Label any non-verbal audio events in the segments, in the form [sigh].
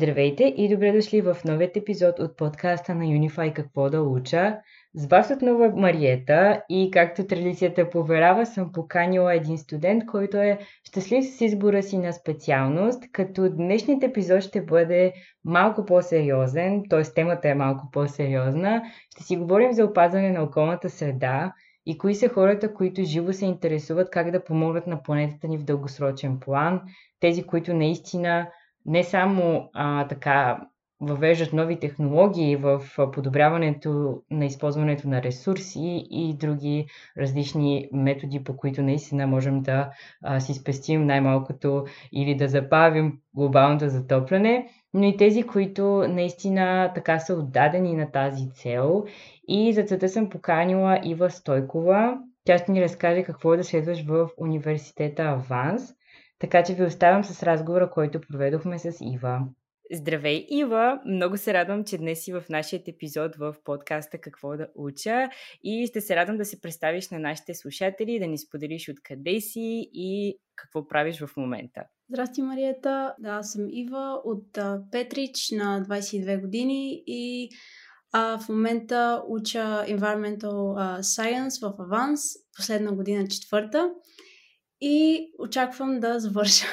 Здравейте и добре дошли в новият епизод от подкаста на Unify Какво да уча. С вас отново е Мариета и както традицията поверава, съм поканила един студент, който е щастлив с избора си на специалност, като днешният епизод ще бъде малко по-сериозен, т.е. темата е малко по-сериозна. Ще си говорим за опазване на околната среда и кои са хората, които живо се интересуват как да помогнат на планетата ни в дългосрочен план, тези, които наистина не само а, така въвеждат нови технологии в подобряването на използването на ресурси и други различни методи, по които наистина можем да а, си спестим най-малкото или да забавим глобалното затопляне, но и тези, които наистина така са отдадени на тази цел. И за целта съм поканила Ива Стойкова. Тя ще ни разкаже какво е да следваш в университета Аванс. Така че ви оставям с разговора, който проведохме с Ива. Здравей, Ива! Много се радвам, че днес си в нашия епизод в подкаста Какво да уча и ще се радвам да се представиш на нашите слушатели, да ни споделиш откъде си и какво правиш в момента. Здрасти, Мариета! Да, аз съм Ива от Петрич на 22 години и а, в момента уча Environmental Science в Аванс, последна година четвърта и очаквам да завърша.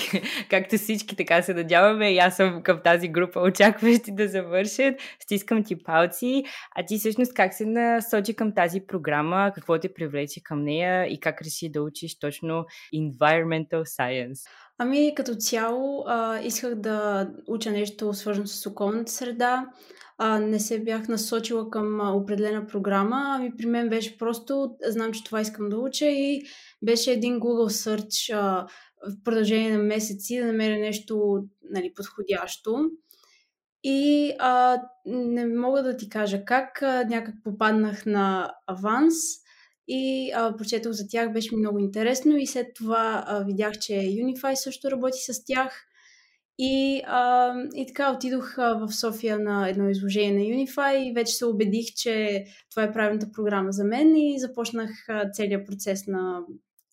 [laughs] Както всички така се надяваме, и аз съм към тази група очакващи да завършат. Стискам ти палци. А ти всъщност как се насочи към тази програма? Какво те привлече към нея и как реши да учиш точно Environmental Science? Ами като цяло а, исках да уча нещо свързано с околната среда. А, не се бях насочила към определена програма, ами при мен беше просто, знам, че това искам да уча и беше един Google Search а, в продължение на месеци да намеря нещо нали, подходящо. И а, не мога да ти кажа как, а, някак попаднах на Аванс и а, прочетох за тях, беше ми много интересно и след това а, видях, че Unify също работи с тях. И, а, и така отидох а, в София на едно изложение на Unify и вече се убедих, че това е правилната програма за мен и започнах а, целият процес на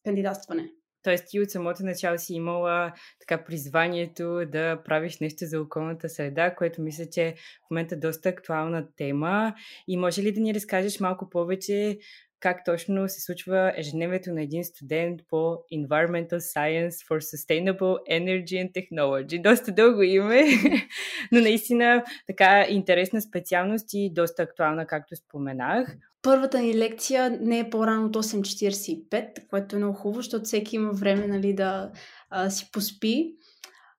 кандидатстване. Тоест ти от самото начало си имала така призванието да правиш нещо за околната среда, което мисля, че в момента е доста актуална тема. И може ли да ни разкажеш малко повече как точно се случва ежедневието на един студент по Environmental Science for Sustainable Energy and Technology. Доста дълго име, [laughs] но наистина така интересна специалност и доста актуална, както споменах. Първата ни лекция не е по-рано от 8.45, което е много хубаво, защото всеки има време нали, да а, си поспи.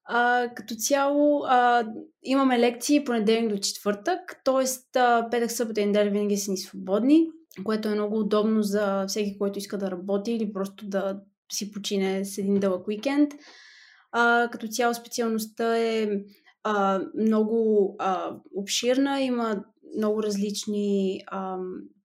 А, като цяло а, имаме лекции понеделник до четвъртък, т.е. петък, събота и неделя винаги са ни свободни което е много удобно за всеки, който иска да работи или просто да си почине с един дълъг уикенд. А, като цяло специалността е а, много а, обширна, има много различни а,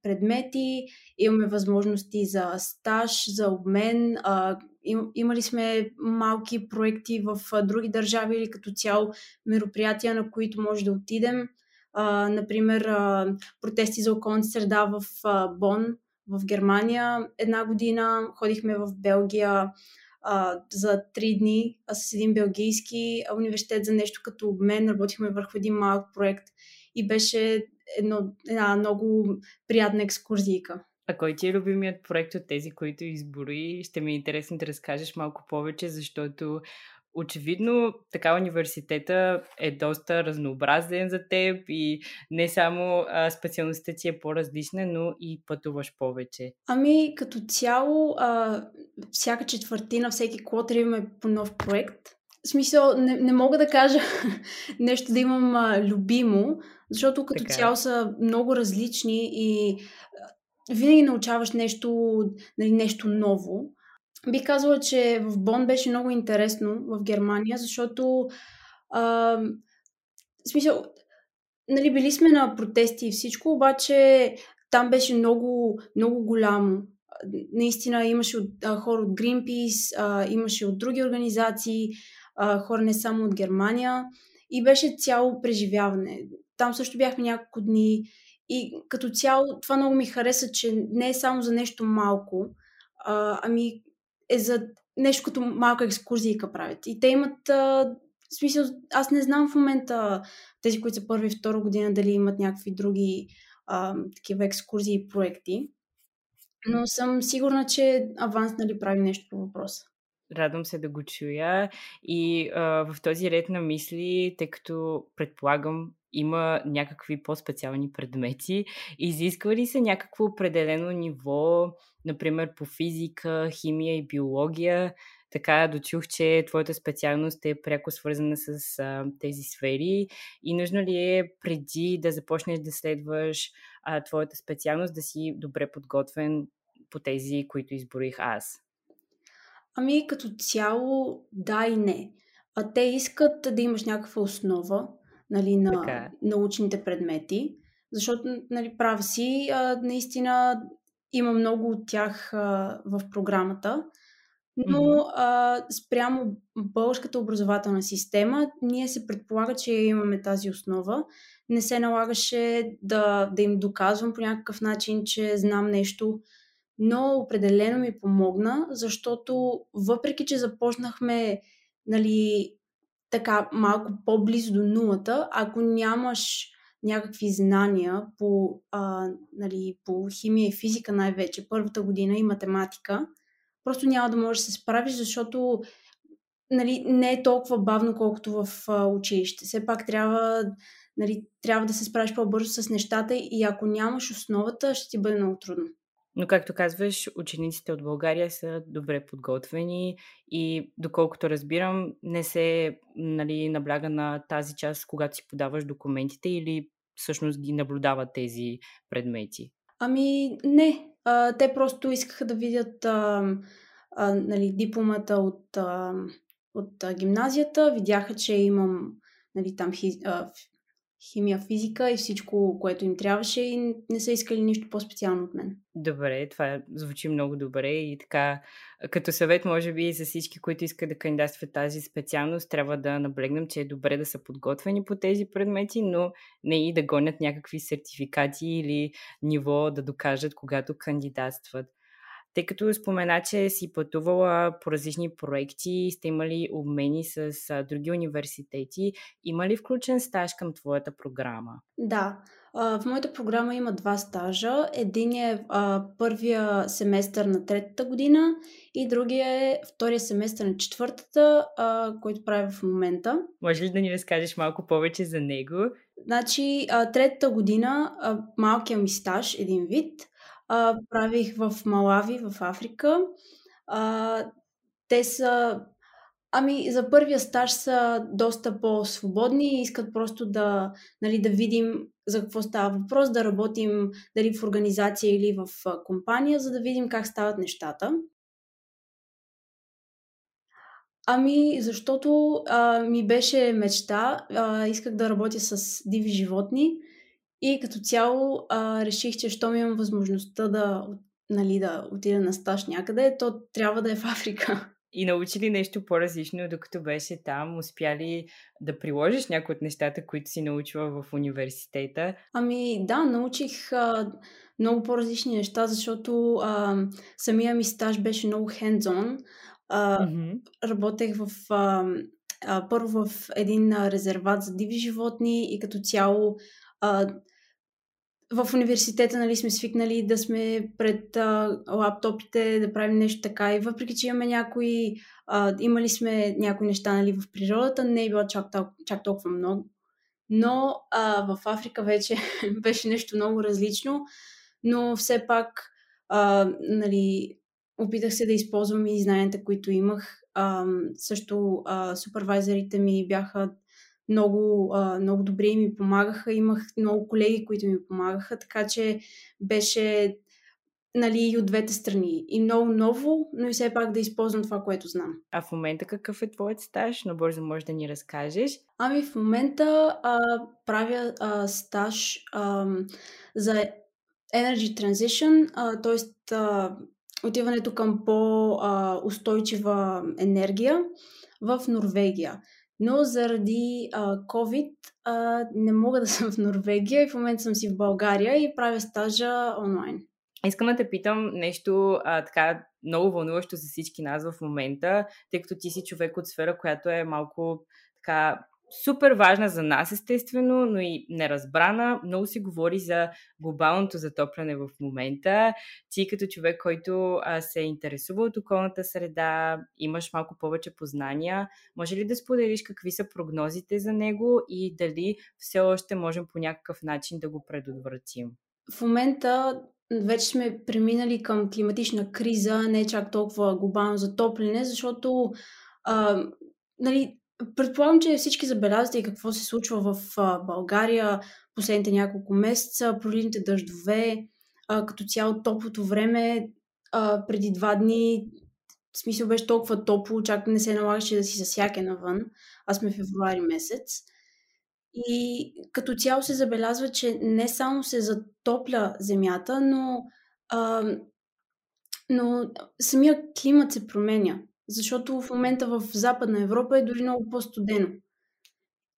предмети, имаме възможности за стаж, за обмен, а, им, имали сме малки проекти в а, други държави или като цяло мероприятия, на които може да отидем а, например, а, протести за околната среда в а, Бон, в Германия. Една година ходихме в Белгия а, за три дни а с един белгийски университет за нещо като обмен. Работихме върху един малък проект и беше едно, една много приятна екскурзийка. А кой ти е любимият проект от тези, които избори? Ще ми е интересно да разкажеш малко повече, защото очевидно така университета е доста разнообразен за теб и не само а, специалността ти е по-различна, но и пътуваш повече. Ами като цяло а, всяка четвъртина, всеки квотер имаме по нов проект. В смисъл, не, не мога да кажа [laughs] нещо да имам а, любимо, защото като така. Е. цяло са много различни и винаги научаваш нещо, нали, нещо ново. Бих казала, че в Бон беше много интересно в Германия, защото а, в смисъл, нали, били сме на протести и всичко, обаче там беше много, много голямо. Наистина имаше от, а, хора от Greenpeace, а, имаше от други организации, а, хора не само от Германия и беше цяло преживяване. Там също бяхме няколко дни и като цяло това много ми хареса, че не е само за нещо малко, а, ами е за нещо като малка екскурзийка правят. И те имат а, В смисъл, аз не знам в момента тези, които са първи и втора година, дали имат някакви други а, такива екскурзии и проекти. Но съм сигурна, че Аванс нали, прави нещо по въпроса. Радвам се да го чуя. И а, в този ред на мисли, тъй като предполагам има някакви по-специални предмети, изисква ли се някакво определено ниво, например по физика, химия и биология, така дочух, че твоята специалност е пряко свързана с а, тези сфери. И нужно ли е преди да започнеш да следваш а, твоята специалност да си добре подготвен по тези, които изборих аз? Ами като цяло да и не. А те искат да имаш някаква основа нали, на така. научните предмети, защото нали, прав си, а, наистина има много от тях а, в програмата но а, спрямо българската образователна система, ние се предполага, че имаме тази основа. Не се налагаше да, да им доказвам по някакъв начин, че знам нещо, но определено ми помогна, защото въпреки, че започнахме нали, така малко по-близо до нулата, ако нямаш някакви знания по, а, нали, по химия и физика най-вече, първата година и математика, просто няма да можеш да се справиш, защото нали, не е толкова бавно, колкото в а, училище. Все пак трябва, нали, трябва да се справиш по-бързо с нещата и ако нямаш основата, ще ти бъде много трудно. Но както казваш, учениците от България са добре подготвени и доколкото разбирам, не се нали, набляга на тази част, когато си подаваш документите или всъщност ги наблюдават тези предмети. Ами не, а, те просто искаха да видят а, а, нали, дипломата от, а, от гимназията, видяха, че имам нали, там хи, а, химия, физика и всичко, което им трябваше и не са искали нищо по-специално от мен. Добре, това звучи много добре и така като съвет, може би за всички, които искат да кандидатстват тази специалност, трябва да наблегнем, че е добре да са подготвени по тези предмети, но не и да гонят някакви сертификати или ниво да докажат, когато кандидатстват. Тъй като спомена, че си пътувала по различни проекти, сте имали обмени с други университети, има ли включен стаж към твоята програма? Да, в моята програма има два стажа. Един е а, първия семестър на третата година и другия е втория семестър на четвъртата, а, който правя в момента. Може ли да ни разкажеш малко повече за него? Значи, а, третата година, а, малкият ми стаж, един вид, а, правих в Малави, в Африка. А, те са. Ами, за първия стаж са доста по-свободни и искат просто да, нали, да видим за какво става въпрос, да работим дали в организация или в компания, за да видим как стават нещата. Ами, защото а, ми беше мечта. А, исках да работя с диви животни и като цяло а, реших, че щом имам възможността да, нали, да отида на стаж някъде, то трябва да е в Африка. И научи ли нещо по-различно, докато беше там? Успя ли да приложиш някои от нещата, които си научила в университета? Ами да, научих а, много по-различни неща, защото а, самия ми стаж беше много hands-on. А, mm-hmm. Работех в а, а, първо в един а, резерват за диви животни и като цяло а, в университета нали, сме свикнали да сме пред а, лаптопите, да правим нещо така и въпреки, че имаме някои, а, имали сме някои неща нали, в природата, не е било чак, чак толкова много. Но а, в Африка вече [laughs] беше нещо много различно, но все пак а, нали, опитах се да използвам и знанията, които имах. А, също а, супервайзерите ми бяха много, а, много добре и ми помагаха. Имах много колеги, които ми помагаха, така че беше нали, и от двете страни. И много ново, но и все пак да използвам това, което знам. А в момента какъв е твоят стаж? Но бързо можеш да ни разкажеш. Ами в момента а, правя а, стаж а, за Energy Transition, т.е. отиването към по-устойчива енергия в Норвегия но заради а, COVID а, не мога да съм в Норвегия и в момента съм си в България и правя стажа онлайн. Искам да те питам нещо а, така много вълнуващо за всички нас в момента, тъй като ти си човек от сфера, която е малко така супер важна за нас, естествено, но и неразбрана. Много се говори за глобалното затопляне в момента. Ти като човек, който а, се е интересува от околната среда, имаш малко повече познания, може ли да споделиш какви са прогнозите за него и дали все още можем по някакъв начин да го предотвратим? В момента вече сме преминали към климатична криза, не чак толкова глобално затопляне, защото а, нали, Предполагам, че всички забелязвате и какво се случва в България последните няколко месеца, проливните дъждове, като цяло топлото време. Преди два дни, в смисъл беше толкова топло, чак не се налагаше да си засяке навън. Аз сме февруари месец. И като цяло се забелязва, че не само се затопля земята, но, а, но самия климат се променя защото в момента в Западна Европа е дори много по-студено.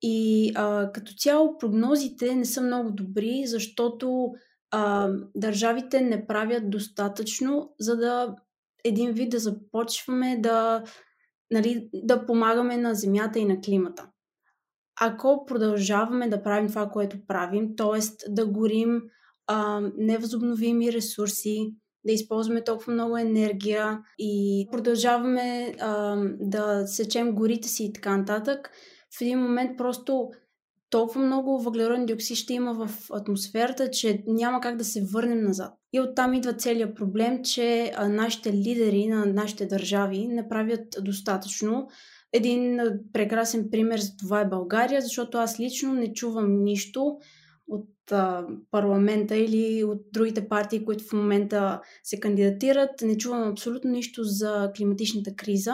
И а, като цяло прогнозите не са много добри, защото а, държавите не правят достатъчно, за да един вид да започваме да, нали, да помагаме на Земята и на климата. Ако продължаваме да правим това, което правим, т.е. да горим невъзобновими ресурси, да използваме толкова много енергия и продължаваме а, да сечем горите си и така нататък, в един момент просто толкова много въглероден диоксид ще има в атмосферата, че няма как да се върнем назад. И оттам идва целият проблем, че а, нашите лидери на нашите държави не правят достатъчно. Един прекрасен пример за това е България, защото аз лично не чувам нищо от а, парламента или от другите партии, които в момента се кандидатират. Не чувам абсолютно нищо за климатичната криза.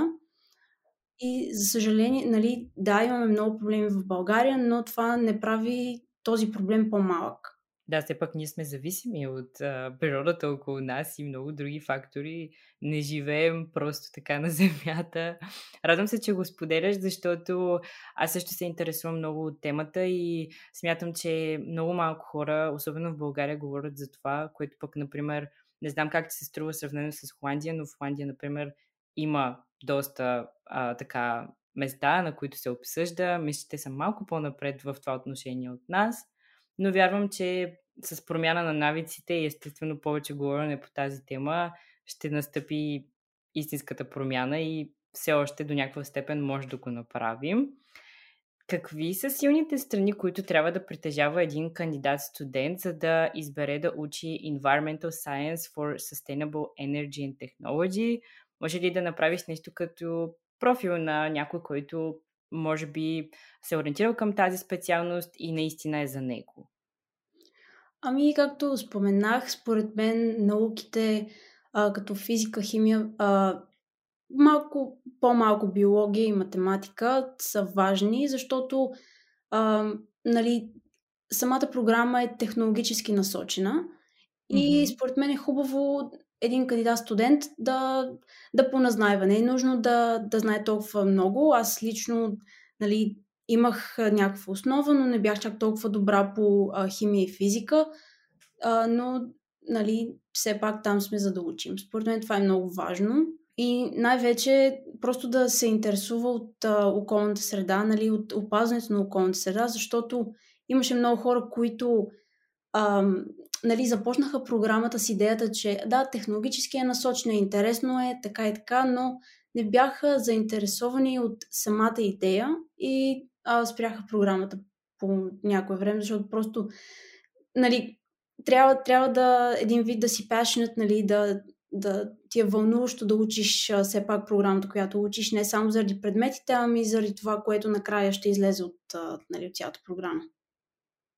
И за съжаление, нали, да, имаме много проблеми в България, но това не прави този проблем по-малък. Да, все пак ние сме зависими от а, природата около нас и много други фактори. Не живеем просто така на [laughs] Земята. Радвам се, че го споделяш, защото аз също се интересувам много от темата и смятам, че много малко хора, особено в България, говорят за това, което пък, например, не знам как ти се струва сравнено с Холандия, но в Холандия, например, има доста а, така места, на които се обсъжда. Мисля, че те са малко по-напред в това отношение от нас но вярвам, че с промяна на навиците и естествено повече говорене по тази тема ще настъпи истинската промяна и все още до някаква степен може да го направим. Какви са силните страни, които трябва да притежава един кандидат-студент, за да избере да учи Environmental Science for Sustainable Energy and Technology? Може ли да направиш нещо като профил на някой, който може би се е ориентирал към тази специалност и наистина е за него? Ами, както споменах, според мен науките а, като физика, химия, а, малко по-малко биология и математика са важни, защото а, нали, самата програма е технологически насочена и mm-hmm. според мен е хубаво един кандидат-студент да, да поназнайва. Не е нужно да, да знае толкова много. Аз лично нали, имах някаква основа, но не бях чак толкова добра по а, химия и физика, а, но нали, все пак там сме за да учим. Според мен това е много важно. И най-вече просто да се интересува от а, околната среда, нали, от опазването на околната среда, защото имаше много хора, които а, нали, започнаха програмата с идеята, че да, технологически е насочена, интересно е, така и така, но не бяха заинтересовани от самата идея и а, спряха програмата по някое време, защото просто нали, трябва, трябва да един вид да си passionate, нали, да, да ти е вълнуващо да учиш а, все пак програмата, която учиш, не само заради предметите, ами заради това, което накрая ще излезе от, а, нали, от цялата програма.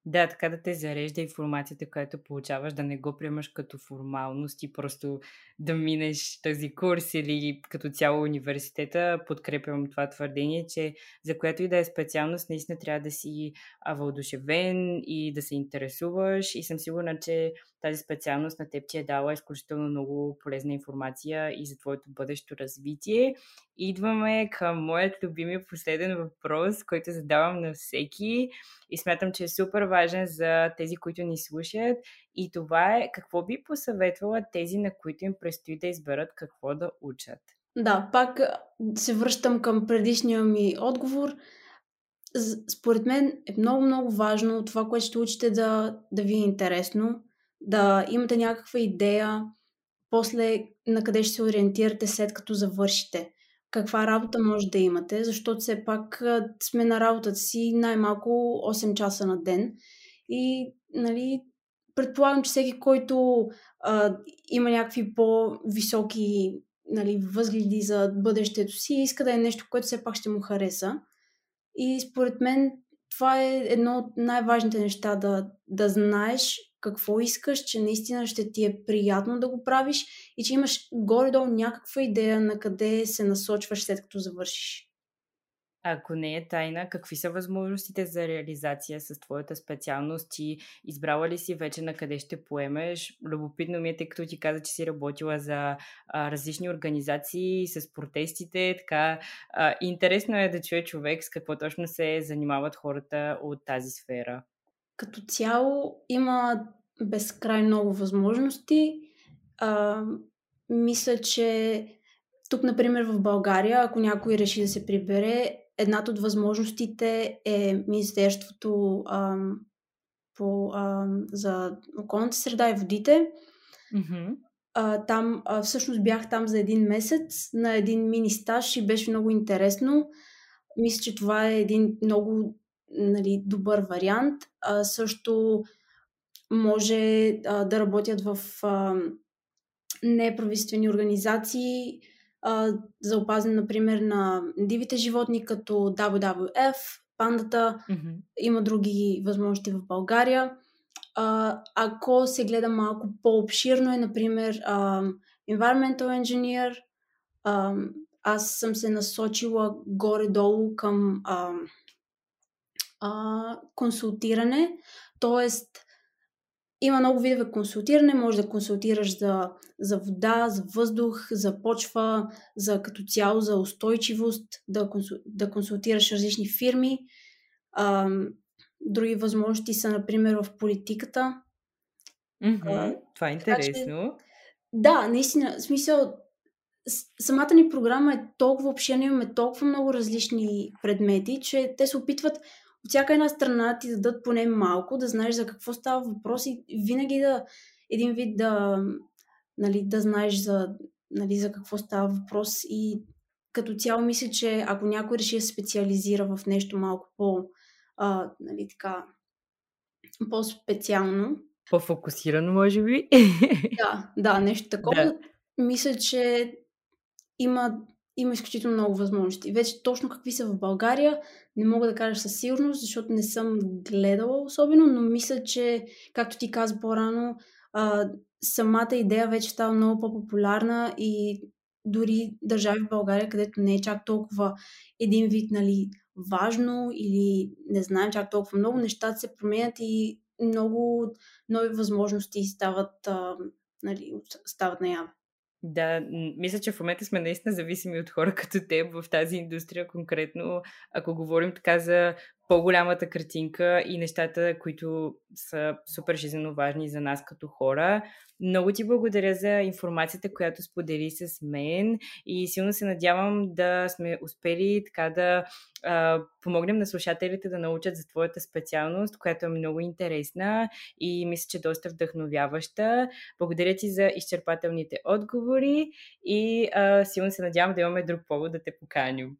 Да, така да те зарежда информацията, която получаваш, да не го приемаш като формалност и просто да минеш този курс или като цяло университета. Подкрепям това твърдение, че за което и да е специалност, наистина трябва да си въодушевен и да се интересуваш и съм сигурна, че тази специалност на теб ти е дала изключително много полезна информация и за твоето бъдещо развитие. Идваме към моят любими последен въпрос, който задавам на всеки и смятам, че е супер важен за тези, които ни слушат. И това е какво би посъветвала тези, на които им предстои да изберат какво да учат. Да, пак се връщам към предишния ми отговор. според мен е много, много важно това, което ще учите да, да ви е интересно, да имате някаква идея, после на къде ще се ориентирате след като завършите. Каква работа може да имате, защото все пак сме на работата си най-малко 8 часа на ден. И, нали, предполагам, че всеки, който а, има някакви по-високи нали, възгледи за бъдещето си, иска да е нещо, което все пак ще му хареса. И според мен това е едно от най-важните неща да, да знаеш какво искаш, че наистина ще ти е приятно да го правиш и че имаш горе-долу някаква идея на къде се насочваш след като завършиш. Ако не е тайна, какви са възможностите за реализация с твоята специалност и избрала ли си вече на къде ще поемеш? Любопитно ми е, тъй като ти каза, че си работила за а, различни организации с протестите, така а, интересно е да чуе човек с какво точно се занимават хората от тази сфера. Като цяло има безкрай много възможности. А, мисля, че тук, например, в България, ако някой реши да се прибере, едната от възможностите е Министерството а, по, а, за околната среда и водите. Mm-hmm. А, там, а, всъщност бях там за един месец на един мини стаж и беше много интересно. Мисля, че това е един много нали, добър вариант. А, също може а, да работят в а, неправителствени организации, а, за опазване, например, на дивите животни, като WWF, пандата. Mm-hmm. Има други възможности в България. А, ако се гледа малко по-обширно е, например, а, Environmental Engineer. А, аз съм се насочила горе-долу към а, а, консултиране, т.е. Има много видове консултиране. Може да консултираш за, за вода, за въздух, за почва, за като цяло, за устойчивост, да, консул, да консултираш различни фирми. А, други възможности са, например, в политиката. Mm-hmm. Това е интересно. Че, да, наистина. В смисъл, самата ни програма е толкова обширна, имаме толкова много различни предмети, че те се опитват от всяка една страна ти дадат поне малко, да знаеш за какво става въпрос и винаги да един вид да, нали, да знаеш за, нали, за какво става въпрос и като цяло мисля, че ако някой реши да се специализира в нещо малко по, а, нали, така, по-специално. По-фокусирано, може би. Да, да, нещо такова. Да. Мисля, че има има изключително много възможности. Вече точно какви са в България, не мога да кажа със сигурност, защото не съм гледала особено, но мисля, че, както ти каза по-рано, а, самата идея вече става много по-популярна и дори държави в България, където не е чак толкова един вид нали, важно или не знаем чак толкова много, нещата се променят и много нови възможности стават, а, нали, стават наяве. Да, мисля, че в момента сме наистина зависими от хора [laughs] като теб в тази индустрия, конкретно. Ако говорим така за по-голямата картинка и нещата, които са супер жизненно важни за нас като хора. Много ти благодаря за информацията, която сподели с мен и силно се надявам да сме успели така да а, помогнем на слушателите да научат за твоята специалност, която е много интересна и мисля, че доста вдъхновяваща. Благодаря ти за изчерпателните отговори и а, силно се надявам да имаме друг повод да те поканим.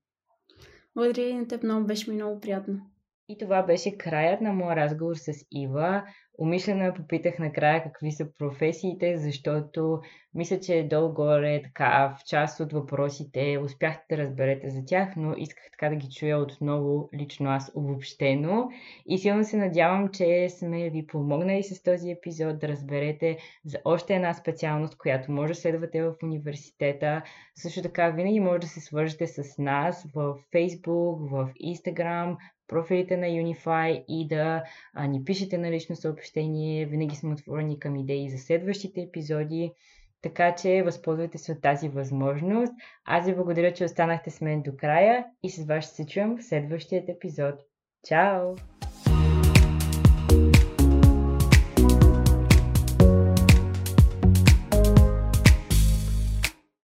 Благодаря и на теб, много беше ми много приятно. И това беше краят на моя разговор с Ива. Умишлено я попитах накрая какви са професиите, защото мисля, че долу-горе така в част от въпросите успяхте да разберете за тях, но исках така да ги чуя отново лично аз обобщено. И силно се надявам, че сме ви помогнали с този епизод да разберете за още една специалност, която може да следвате в университета. Също така винаги може да се свържете с нас в Facebook, в Instagram, профилите на Unify и да а, ни пишете на лично съобщение. Винаги сме отворени към идеи за следващите епизоди. Така че възползвайте се от тази възможност. Аз ви благодаря, че останахте с мен до края и с вас ще се чуем в следващия епизод. Чао!